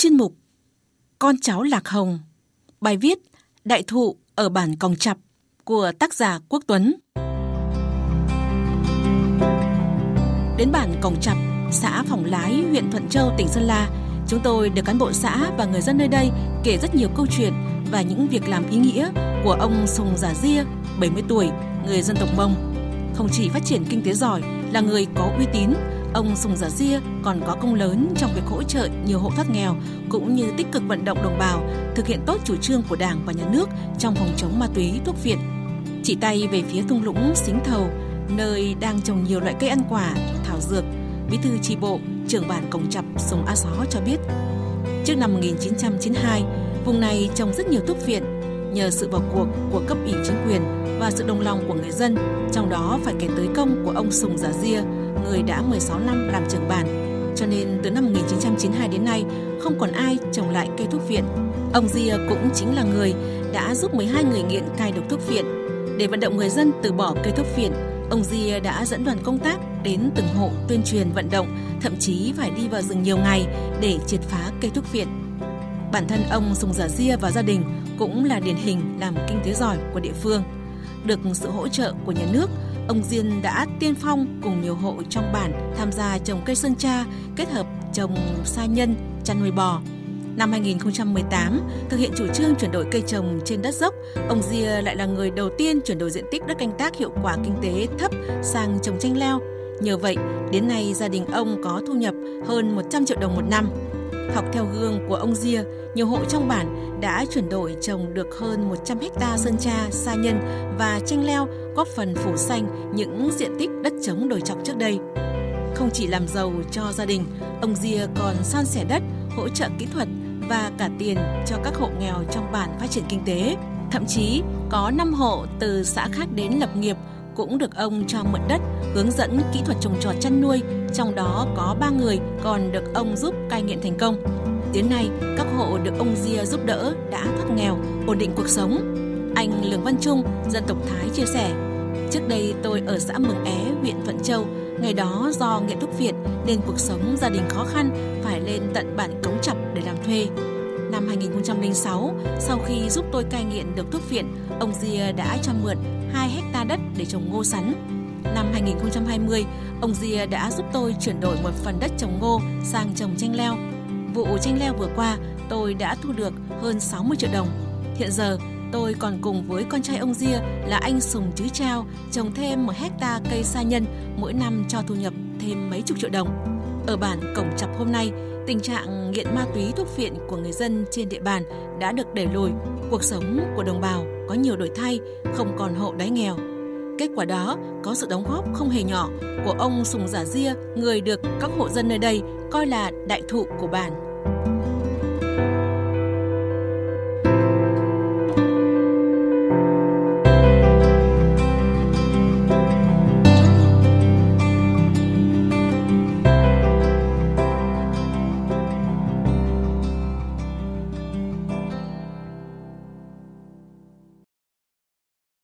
chuyên mục Con cháu Lạc Hồng, bài viết Đại thụ ở bản Còng Chập của tác giả Quốc Tuấn. Đến bản Còng Chập, xã Phòng Lái, huyện Thuận Châu, tỉnh Sơn La, chúng tôi được cán bộ xã và người dân nơi đây kể rất nhiều câu chuyện và những việc làm ý nghĩa của ông Sùng Giả Dia, 70 tuổi, người dân tộc Mông. Không chỉ phát triển kinh tế giỏi, là người có uy tín, ông Sùng Giả Dia còn có công lớn trong việc hỗ trợ nhiều hộ thoát nghèo cũng như tích cực vận động đồng bào thực hiện tốt chủ trương của Đảng và Nhà nước trong phòng chống ma túy, thuốc viện. Chỉ tay về phía thung lũng Xính Thầu, nơi đang trồng nhiều loại cây ăn quả, thảo dược, Bí thư tri bộ, trưởng bản Cổng Chập, Sùng A Xó cho biết. Trước năm 1992, vùng này trồng rất nhiều thuốc viện. Nhờ sự vào cuộc của cấp ủy chính quyền và sự đồng lòng của người dân, trong đó phải kể tới công của ông Sùng Giả Dia, người đã 16 năm làm trưởng bản. Cho nên từ năm 1992 đến nay, không còn ai trồng lại cây thuốc viện. Ông Dia cũng chính là người đã giúp 12 người nghiện cai độc thuốc viện. Để vận động người dân từ bỏ cây thuốc viện, ông Dia đã dẫn đoàn công tác đến từng hộ tuyên truyền vận động, thậm chí phải đi vào rừng nhiều ngày để triệt phá cây thuốc viện. Bản thân ông Sùng Giả Dia và gia đình cũng là điển hình làm kinh tế giỏi của địa phương. Được sự hỗ trợ của nhà nước, ông Diên đã tiên phong cùng nhiều hộ trong bản tham gia trồng cây sơn tra kết hợp trồng sa nhân, chăn nuôi bò. Năm 2018, thực hiện chủ trương chuyển đổi cây trồng trên đất dốc, ông Dia lại là người đầu tiên chuyển đổi diện tích đất canh tác hiệu quả kinh tế thấp sang trồng chanh leo. Nhờ vậy, đến nay gia đình ông có thu nhập hơn 100 triệu đồng một năm. Học theo gương của ông Dia, nhiều hộ trong bản đã chuyển đổi trồng được hơn 100 hecta sơn tra, sa nhân và chanh leo góp phần phủ xanh những diện tích đất trống đồi chọc trước đây. Không chỉ làm giàu cho gia đình, ông Dia còn san sẻ đất, hỗ trợ kỹ thuật và cả tiền cho các hộ nghèo trong bản phát triển kinh tế. Thậm chí có 5 hộ từ xã khác đến lập nghiệp cũng được ông cho mượn đất, hướng dẫn kỹ thuật trồng trọt chăn nuôi, trong đó có 3 người còn được ông giúp cai nghiện thành công. Đến nay, các hộ được ông Dia giúp đỡ đã thoát nghèo, ổn định cuộc sống. Anh Lương Văn Trung, dân tộc Thái chia sẻ, Trước đây tôi ở xã Mường É, huyện Thuận Châu. Ngày đó do nghiện thuốc viện nên cuộc sống gia đình khó khăn, phải lên tận bản Cống Chập để làm thuê. Năm 2006, sau khi giúp tôi cai nghiện được thuốc viện, ông Dia đã cho mượn 2 hecta đất để trồng ngô sắn. Năm 2020, ông Dia đã giúp tôi chuyển đổi một phần đất trồng ngô sang trồng chanh leo. Vụ chanh leo vừa qua, tôi đã thu được hơn 60 triệu đồng. Hiện giờ, tôi còn cùng với con trai ông Dia là anh Sùng Chứ Trao trồng thêm một hecta cây sa nhân mỗi năm cho thu nhập thêm mấy chục triệu đồng. Ở bản Cổng Chập hôm nay, tình trạng nghiện ma túy thuốc viện của người dân trên địa bàn đã được đẩy lùi. Cuộc sống của đồng bào có nhiều đổi thay, không còn hộ đói nghèo. Kết quả đó có sự đóng góp không hề nhỏ của ông Sùng Giả Dia, người được các hộ dân nơi đây coi là đại thụ của bản.